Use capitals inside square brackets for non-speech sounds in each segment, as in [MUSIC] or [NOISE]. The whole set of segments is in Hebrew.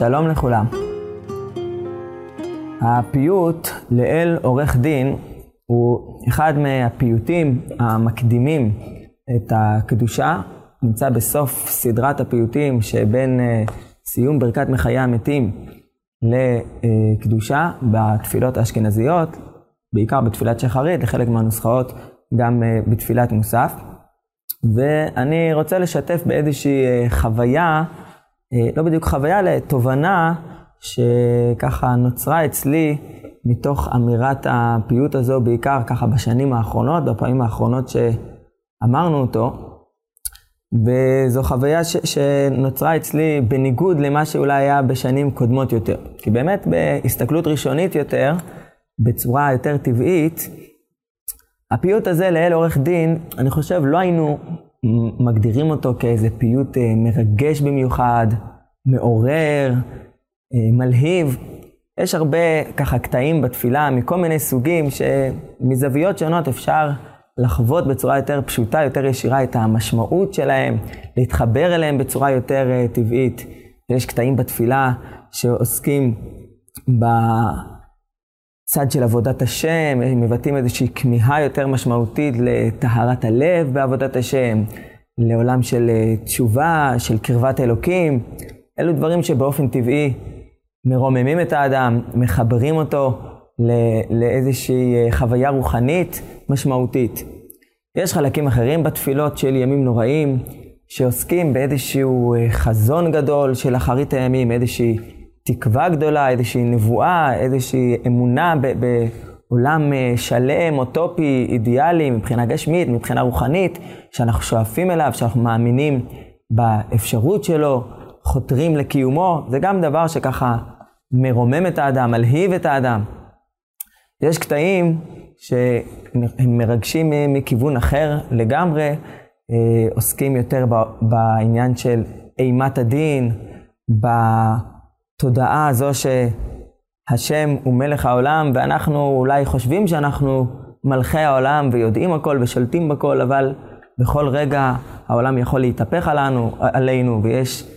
שלום לכולם. הפיוט לאל עורך דין הוא אחד מהפיוטים המקדימים את הקדושה, נמצא בסוף סדרת הפיוטים שבין אה, סיום ברכת מחיי המתים לקדושה בתפילות האשכנזיות, בעיקר בתפילת שחרית, לחלק מהנוסחאות גם אה, בתפילת מוסף. ואני רוצה לשתף באיזושהי אה, חוויה, לא בדיוק חוויה, לתובנה שככה נוצרה אצלי מתוך אמירת הפיוט הזו, בעיקר ככה בשנים האחרונות, בפעמים האחרונות שאמרנו אותו. וזו חוויה ש- שנוצרה אצלי בניגוד למה שאולי היה בשנים קודמות יותר. כי באמת בהסתכלות ראשונית יותר, בצורה יותר טבעית, הפיוט הזה לאל עורך דין, אני חושב, לא היינו מגדירים אותו כאיזה פיוט אה, מרגש במיוחד, מעורר, אה, מלהיב. יש הרבה ככה קטעים בתפילה מכל מיני סוגים שמזוויות שונות אפשר לחוות בצורה יותר פשוטה, יותר ישירה את המשמעות שלהם, להתחבר אליהם בצורה יותר uh, טבעית. יש קטעים בתפילה שעוסקים בצד של עבודת השם, הם מבטאים איזושהי כמיהה יותר משמעותית לטהרת הלב בעבודת השם, לעולם של uh, תשובה, של קרבת אלוקים. אלו דברים שבאופן טבעי מרוממים את האדם, מחברים אותו לאיזושהי חוויה רוחנית משמעותית. יש חלקים אחרים בתפילות של ימים נוראים, שעוסקים באיזשהו חזון גדול של אחרית הימים, איזושהי תקווה גדולה, איזושהי נבואה, איזושהי אמונה בעולם שלם, אוטופי, אידיאלי, מבחינה גשמית, מבחינה רוחנית, שאנחנו שואפים אליו, שאנחנו מאמינים באפשרות שלו, חותרים לקיומו, זה גם דבר שככה מרומם את האדם, מלהיב את האדם. יש קטעים שהם מרגשים מכיוון אחר לגמרי, עוסקים יותר בעניין של אימת הדין, בתודעה הזו שהשם הוא מלך העולם, ואנחנו אולי חושבים שאנחנו מלכי העולם ויודעים הכל ושולטים בכל, אבל בכל רגע העולם יכול להתהפך עלינו, עלינו, ויש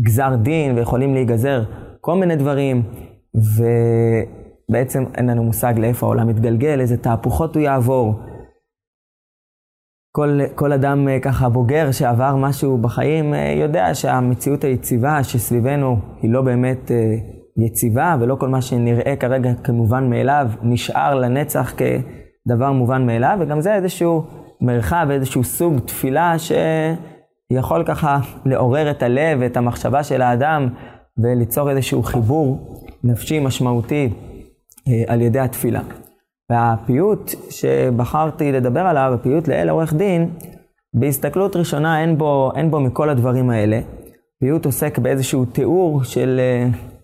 גזר דין ויכולים להיגזר כל מיני דברים, ובעצם אין לנו מושג לאיפה העולם מתגלגל, איזה תהפוכות הוא יעבור. כל, כל אדם ככה בוגר שעבר משהו בחיים יודע שהמציאות היציבה שסביבנו היא לא באמת יציבה, ולא כל מה שנראה כרגע כמובן מאליו נשאר לנצח כדבר מובן מאליו, וגם זה איזשהו מרחב, איזשהו סוג תפילה שיכול ככה לעורר את הלב ואת המחשבה של האדם וליצור איזשהו חיבור נפשי משמעותי אה, על ידי התפילה. והפיוט שבחרתי לדבר עליו, הפיוט לאל עורך דין, בהסתכלות ראשונה אין בו, אין בו מכל הדברים האלה. פיוט עוסק באיזשהו תיאור של,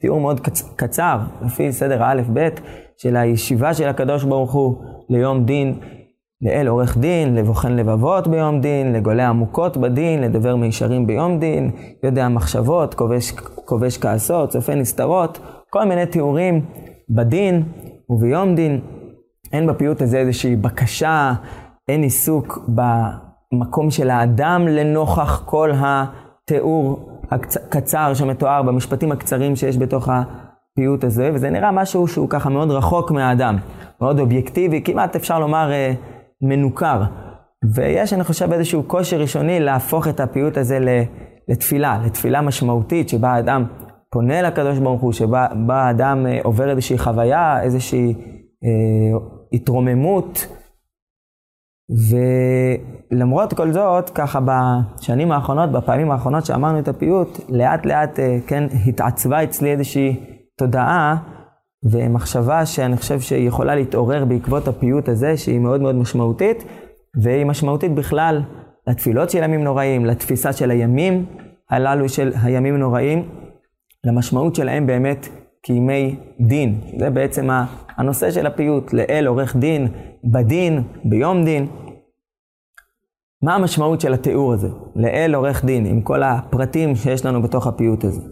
תיאור מאוד קצ, קצר, לפי סדר האלף-בית, של הישיבה של הקדוש ברוך הוא ליום דין, לאל עורך דין, לבוחן לבבות ביום דין, לגולה עמוקות בדין, לדבר מישרים ביום דין, יודע מחשבות, כובש, כובש כעסות, צופה נסתרות, כל מיני תיאורים בדין וביום דין. אין בפיוט הזה איזושהי בקשה, אין עיסוק במקום של האדם לנוכח כל התיאור הקצר שמתואר במשפטים הקצרים שיש בתוך הפיוט הזה, וזה נראה משהו שהוא ככה מאוד רחוק מהאדם, מאוד אובייקטיבי, כמעט אפשר לומר מנוכר. ויש, אני חושב, איזשהו קושי ראשוני להפוך את הפיוט הזה לתפילה, לתפילה משמעותית, שבה האדם פונה לקדוש ברוך הוא, שבה האדם עובר איזושהי חוויה, איזושהי אה, התרוממות. ולמרות כל זאת, ככה בשנים האחרונות, בפעמים האחרונות שאמרנו את הפיוט, לאט לאט, אה, כן, התעצבה אצלי איזושהי תודעה ומחשבה שאני חושב שהיא יכולה להתעורר בעקבות הפיוט הזה, שהיא מאוד מאוד משמעותית, והיא משמעותית בכלל לתפילות של ימים נוראים, לתפיסה של הימים הללו של הימים נוראים, למשמעות שלהם באמת כימי דין. זה בעצם הנושא של הפיוט, לאל עורך דין, בדין, ביום דין. מה המשמעות של התיאור הזה? לאל עורך דין, עם כל הפרטים שיש לנו בתוך הפיוט הזה.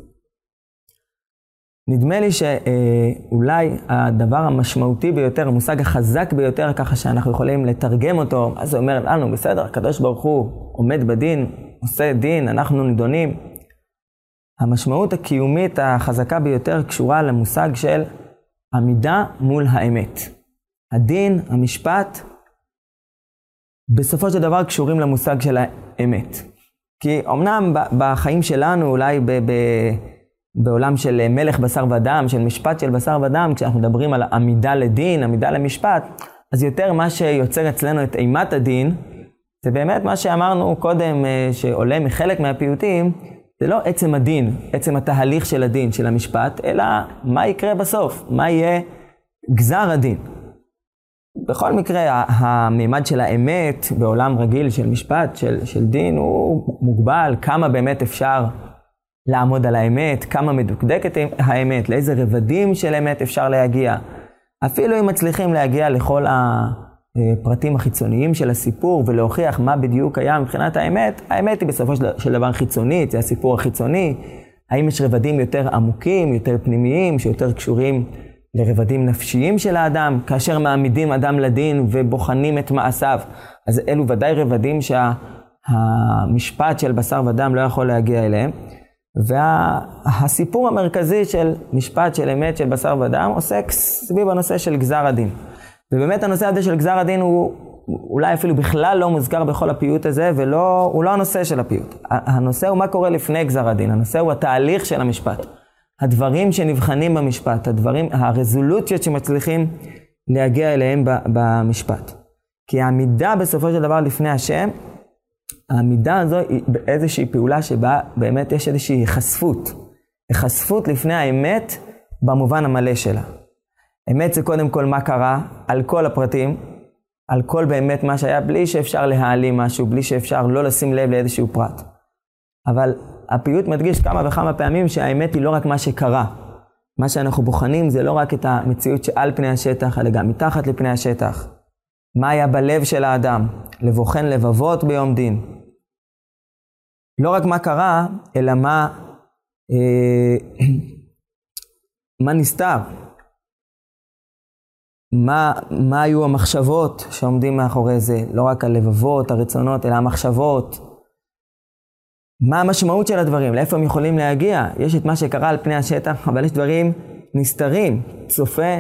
נדמה לי שאולי הדבר המשמעותי ביותר, המושג החזק ביותר, ככה שאנחנו יכולים לתרגם אותו, מה זה אומר לנו, בסדר, הקדוש ברוך הוא עומד בדין, עושה דין, אנחנו נידונים. המשמעות הקיומית החזקה ביותר קשורה למושג של עמידה מול האמת. הדין, המשפט, בסופו של דבר קשורים למושג של האמת. כי אמנם בחיים שלנו, אולי ב- ב- בעולם של מלך בשר ודם, של משפט של בשר ודם, כשאנחנו מדברים על עמידה לדין, עמידה למשפט, אז יותר מה שיוצר אצלנו את אימת הדין, זה באמת מה שאמרנו קודם, אה, שעולה מחלק מהפיוטים, זה לא עצם הדין, עצם התהליך של הדין, של המשפט, אלא מה יקרה בסוף, מה יהיה גזר הדין. בכל מקרה, המימד של האמת בעולם רגיל של משפט, של, של דין, הוא מוגבל, כמה באמת אפשר לעמוד על האמת, כמה מדוקדקת האמת, לאיזה רבדים של אמת אפשר להגיע. אפילו אם מצליחים להגיע לכל הפרטים החיצוניים של הסיפור ולהוכיח מה בדיוק היה מבחינת האמת, האמת היא בסופו של דבר חיצונית, זה הסיפור החיצוני. האם יש רבדים יותר עמוקים, יותר פנימיים, שיותר קשורים לרבדים נפשיים של האדם, כאשר מעמידים אדם לדין ובוחנים את מעשיו. אז אלו ודאי רבדים שהמשפט של בשר ודם לא יכול להגיע אליהם. והסיפור וה, המרכזי של משפט של אמת של בשר ודם עוסק סביב הנושא של גזר הדין. ובאמת הנושא הזה של גזר הדין הוא אולי אפילו בכלל לא מוזכר בכל הפיוט הזה, והוא לא הנושא של הפיוט. הנושא הוא מה קורה לפני גזר הדין, הנושא הוא התהליך של המשפט. הדברים שנבחנים במשפט, הדברים, הרזולוציות שמצליחים להגיע אליהם במשפט. כי העמידה בסופו של דבר לפני השם, העמידה הזו היא באיזושהי פעולה שבה באמת יש איזושהי היחשפות. היחשפות לפני האמת במובן המלא שלה. אמת זה קודם כל מה קרה, על כל הפרטים, על כל באמת מה שהיה, בלי שאפשר להעלים משהו, בלי שאפשר לא לשים לב לאיזשהו פרט. אבל הפיוט מדגיש כמה וכמה פעמים שהאמת היא לא רק מה שקרה. מה שאנחנו בוחנים זה לא רק את המציאות שעל פני השטח, אלא גם מתחת לפני השטח. מה היה בלב של האדם, לבוחן לבבות ביום דין. לא רק מה קרה, אלא מה, אה, [CLEARS THROAT] מה נסתר. מה, מה היו המחשבות שעומדים מאחורי זה, לא רק הלבבות, הרצונות, אלא המחשבות, מה המשמעות של הדברים, לאיפה הם יכולים להגיע. יש את מה שקרה על פני השטח, אבל יש דברים נסתרים, צופה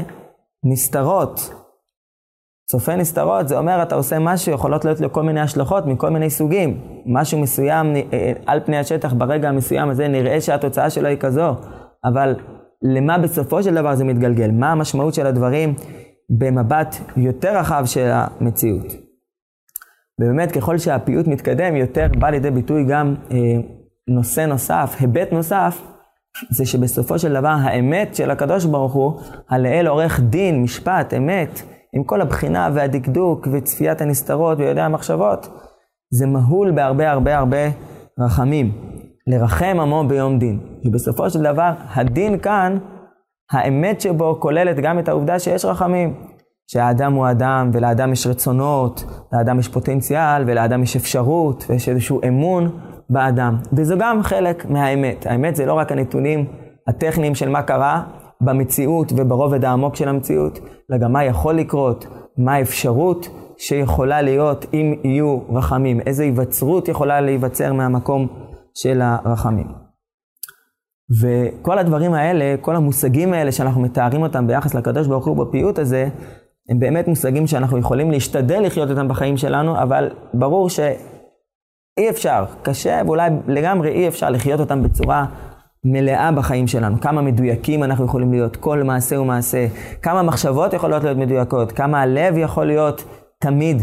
נסתרות. צופה נסתרות, זה אומר אתה עושה משהו, יכולות להיות לו כל מיני השלכות מכל מיני סוגים. משהו מסוים אה, על פני השטח ברגע המסוים הזה נראה שהתוצאה שלו היא כזו, אבל למה בסופו של דבר זה מתגלגל? מה המשמעות של הדברים במבט יותר רחב של המציאות? ובאמת, ככל שהפיוט מתקדם, יותר בא לידי ביטוי גם אה, נושא נוסף, היבט נוסף, זה שבסופו של דבר האמת של הקדוש ברוך הוא, הלאל עורך דין, משפט, אמת, עם כל הבחינה והדקדוק וצפיית הנסתרות ויודע המחשבות, זה מהול בהרבה הרבה הרבה רחמים. לרחם עמו ביום דין. ובסופו של דבר, הדין כאן, האמת שבו כוללת גם את העובדה שיש רחמים. שהאדם הוא אדם, ולאדם יש רצונות, לאדם יש פוטנציאל, ולאדם יש אפשרות, ויש איזשהו אמון באדם. וזה גם חלק מהאמת. האמת זה לא רק הנתונים הטכניים של מה קרה במציאות וברובד העמוק של המציאות, אלא גם מה יכול לקרות, מה האפשרות שיכולה להיות אם יהיו רחמים, איזו היווצרות יכולה להיווצר מהמקום של הרחמים. וכל הדברים האלה, כל המושגים האלה שאנחנו מתארים אותם ביחס לקדוש ברוך הוא בפיוט הזה, הם באמת מושגים שאנחנו יכולים להשתדל לחיות אותם בחיים שלנו, אבל ברור שאי אפשר, קשה ואולי לגמרי אי אפשר לחיות אותם בצורה מלאה בחיים שלנו. כמה מדויקים אנחנו יכולים להיות, כל מעשה ומעשה, כמה מחשבות יכולות להיות מדויקות, כמה הלב יכול להיות תמיד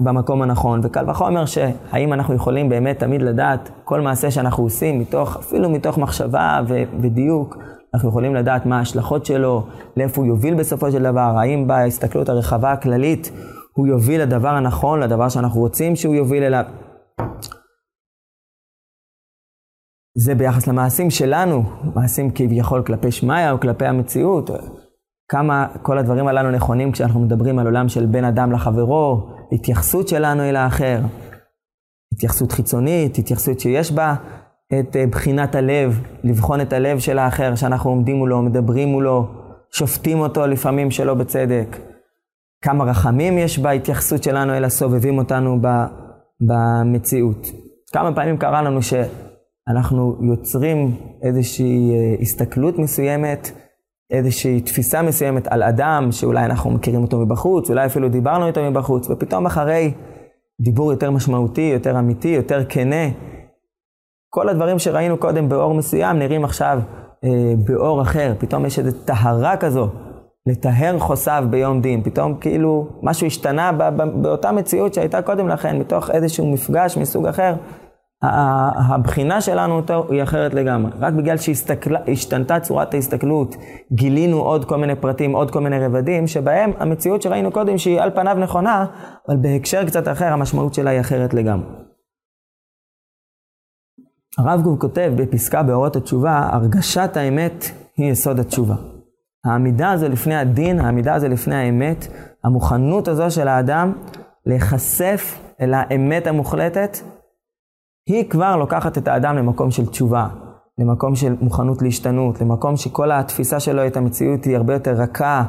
במקום הנכון. וקל וחומר שהאם אנחנו יכולים באמת תמיד לדעת כל מעשה שאנחנו עושים, מתוך, אפילו מתוך מחשבה ודיוק, אנחנו יכולים לדעת מה ההשלכות שלו, לאיפה הוא יוביל בסופו של דבר, האם בהסתכלות הרחבה הכללית הוא יוביל לדבר הנכון, לדבר שאנחנו רוצים שהוא יוביל אליו. זה ביחס למעשים שלנו, מעשים כביכול כלפי שמיא או כלפי המציאות. כמה כל הדברים הללו נכונים כשאנחנו מדברים על עולם של בין אדם לחברו, התייחסות שלנו אל האחר, התייחסות חיצונית, התייחסות שיש בה את אה, בחינת הלב, לבחון את הלב של האחר, שאנחנו עומדים מולו, מדברים מולו, שופטים אותו לפעמים שלא בצדק. כמה רחמים יש בהתייחסות שלנו אל הסובבים אותנו במציאות. כמה פעמים קרה לנו אנחנו יוצרים איזושהי אה, הסתכלות מסוימת, איזושהי תפיסה מסוימת על אדם שאולי אנחנו מכירים אותו מבחוץ, אולי אפילו דיברנו איתו מבחוץ, ופתאום אחרי דיבור יותר משמעותי, יותר אמיתי, יותר כנה, כל הדברים שראינו קודם באור מסוים נראים עכשיו אה, באור אחר. פתאום יש איזו טהרה כזו, לטהר חוסיו ביום דין. פתאום כאילו משהו השתנה באותה מציאות שהייתה קודם לכן, מתוך איזשהו מפגש מסוג אחר. הבחינה שלנו אותו היא אחרת לגמרי. רק בגלל שהשתנתה צורת ההסתכלות, גילינו עוד כל מיני פרטים, עוד כל מיני רבדים, שבהם המציאות שראינו קודם, שהיא על פניו נכונה, אבל בהקשר קצת אחר, המשמעות שלה היא אחרת לגמרי. הרב גוב כותב בפסקה באורות התשובה, הרגשת האמת היא יסוד התשובה. העמידה הזו לפני הדין, העמידה הזו לפני האמת, המוכנות הזו של האדם להיחשף אל האמת המוחלטת, היא כבר לוקחת את האדם למקום של תשובה, למקום של מוכנות להשתנות, למקום שכל התפיסה שלו את המציאות היא הרבה יותר רכה,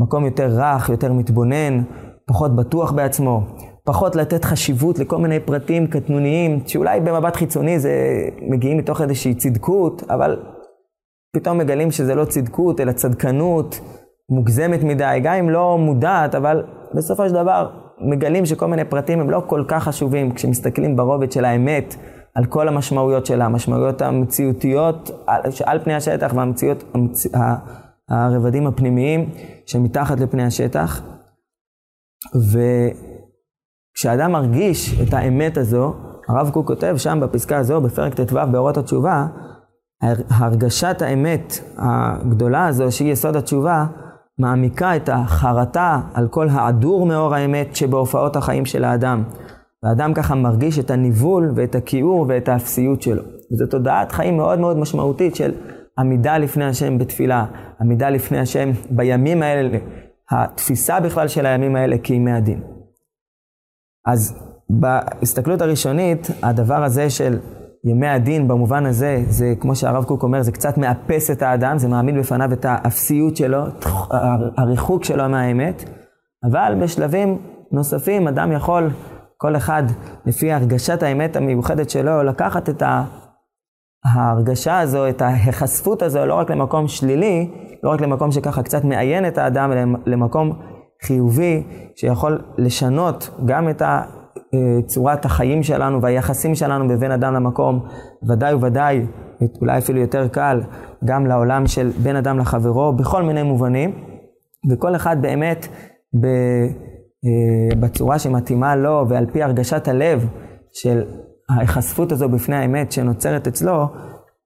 מקום יותר רך, יותר מתבונן, פחות בטוח בעצמו, פחות לתת חשיבות לכל מיני פרטים קטנוניים, שאולי במבט חיצוני זה מגיעים מתוך איזושהי צדקות, אבל פתאום מגלים שזה לא צדקות, אלא צדקנות מוגזמת מדי, גם אם לא מודעת, אבל בסופו של דבר מגלים שכל מיני פרטים הם לא כל כך חשובים כשמסתכלים ברובד של האמת על כל המשמעויות שלה, המשמעויות המציאותיות על, על פני השטח והמציאות, המצ... הרבדים הפנימיים שמתחת לפני השטח. וכשאדם מרגיש את האמת הזו, הרב קוק כותב שם בפסקה הזו, בפרק ט"ו באורות התשובה, הרגשת האמת הגדולה הזו, שהיא יסוד התשובה, מעמיקה את החרטה על כל העדור מאור האמת שבהופעות החיים של האדם. והאדם ככה מרגיש את הניבול ואת הכיעור ואת האפסיות שלו. וזו תודעת חיים מאוד מאוד משמעותית של עמידה לפני השם בתפילה, עמידה לפני השם בימים האלה, התפיסה בכלל של הימים האלה כימי הדין. אז בהסתכלות הראשונית, הדבר הזה של ימי הדין במובן הזה, זה כמו שהרב קוק אומר, זה קצת מאפס את האדם, זה מעמיד בפניו את האפסיות שלו, הריחוק שלו מהאמת, אבל בשלבים נוספים אדם יכול, כל אחד לפי הרגשת האמת המיוחדת שלו, לקחת את ההרגשה הזו, את ההיחשפות הזו, לא רק למקום שלילי, לא רק למקום שככה קצת מעיין את האדם, אלא למקום חיובי, שיכול לשנות גם את ה... אה, צורת החיים שלנו והיחסים שלנו בבין אדם למקום, ודאי וודאי, אולי אפילו יותר קל, גם לעולם של בין אדם לחברו, בכל מיני מובנים, וכל אחד באמת ב, אה, בצורה שמתאימה לו ועל פי הרגשת הלב של ההיחשפות הזו בפני האמת שנוצרת אצלו,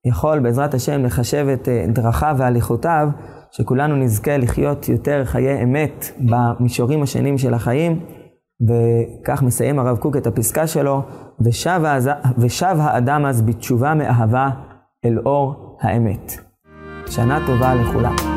יכול בעזרת השם לחשב את אה, דרכיו והליכותיו, שכולנו נזכה לחיות יותר חיי אמת במישורים השונים של החיים. וכך מסיים הרב קוק את הפסקה שלו, ושב, הז... ושב האדם אז בתשובה מאהבה אל אור האמת. שנה טובה לכולם.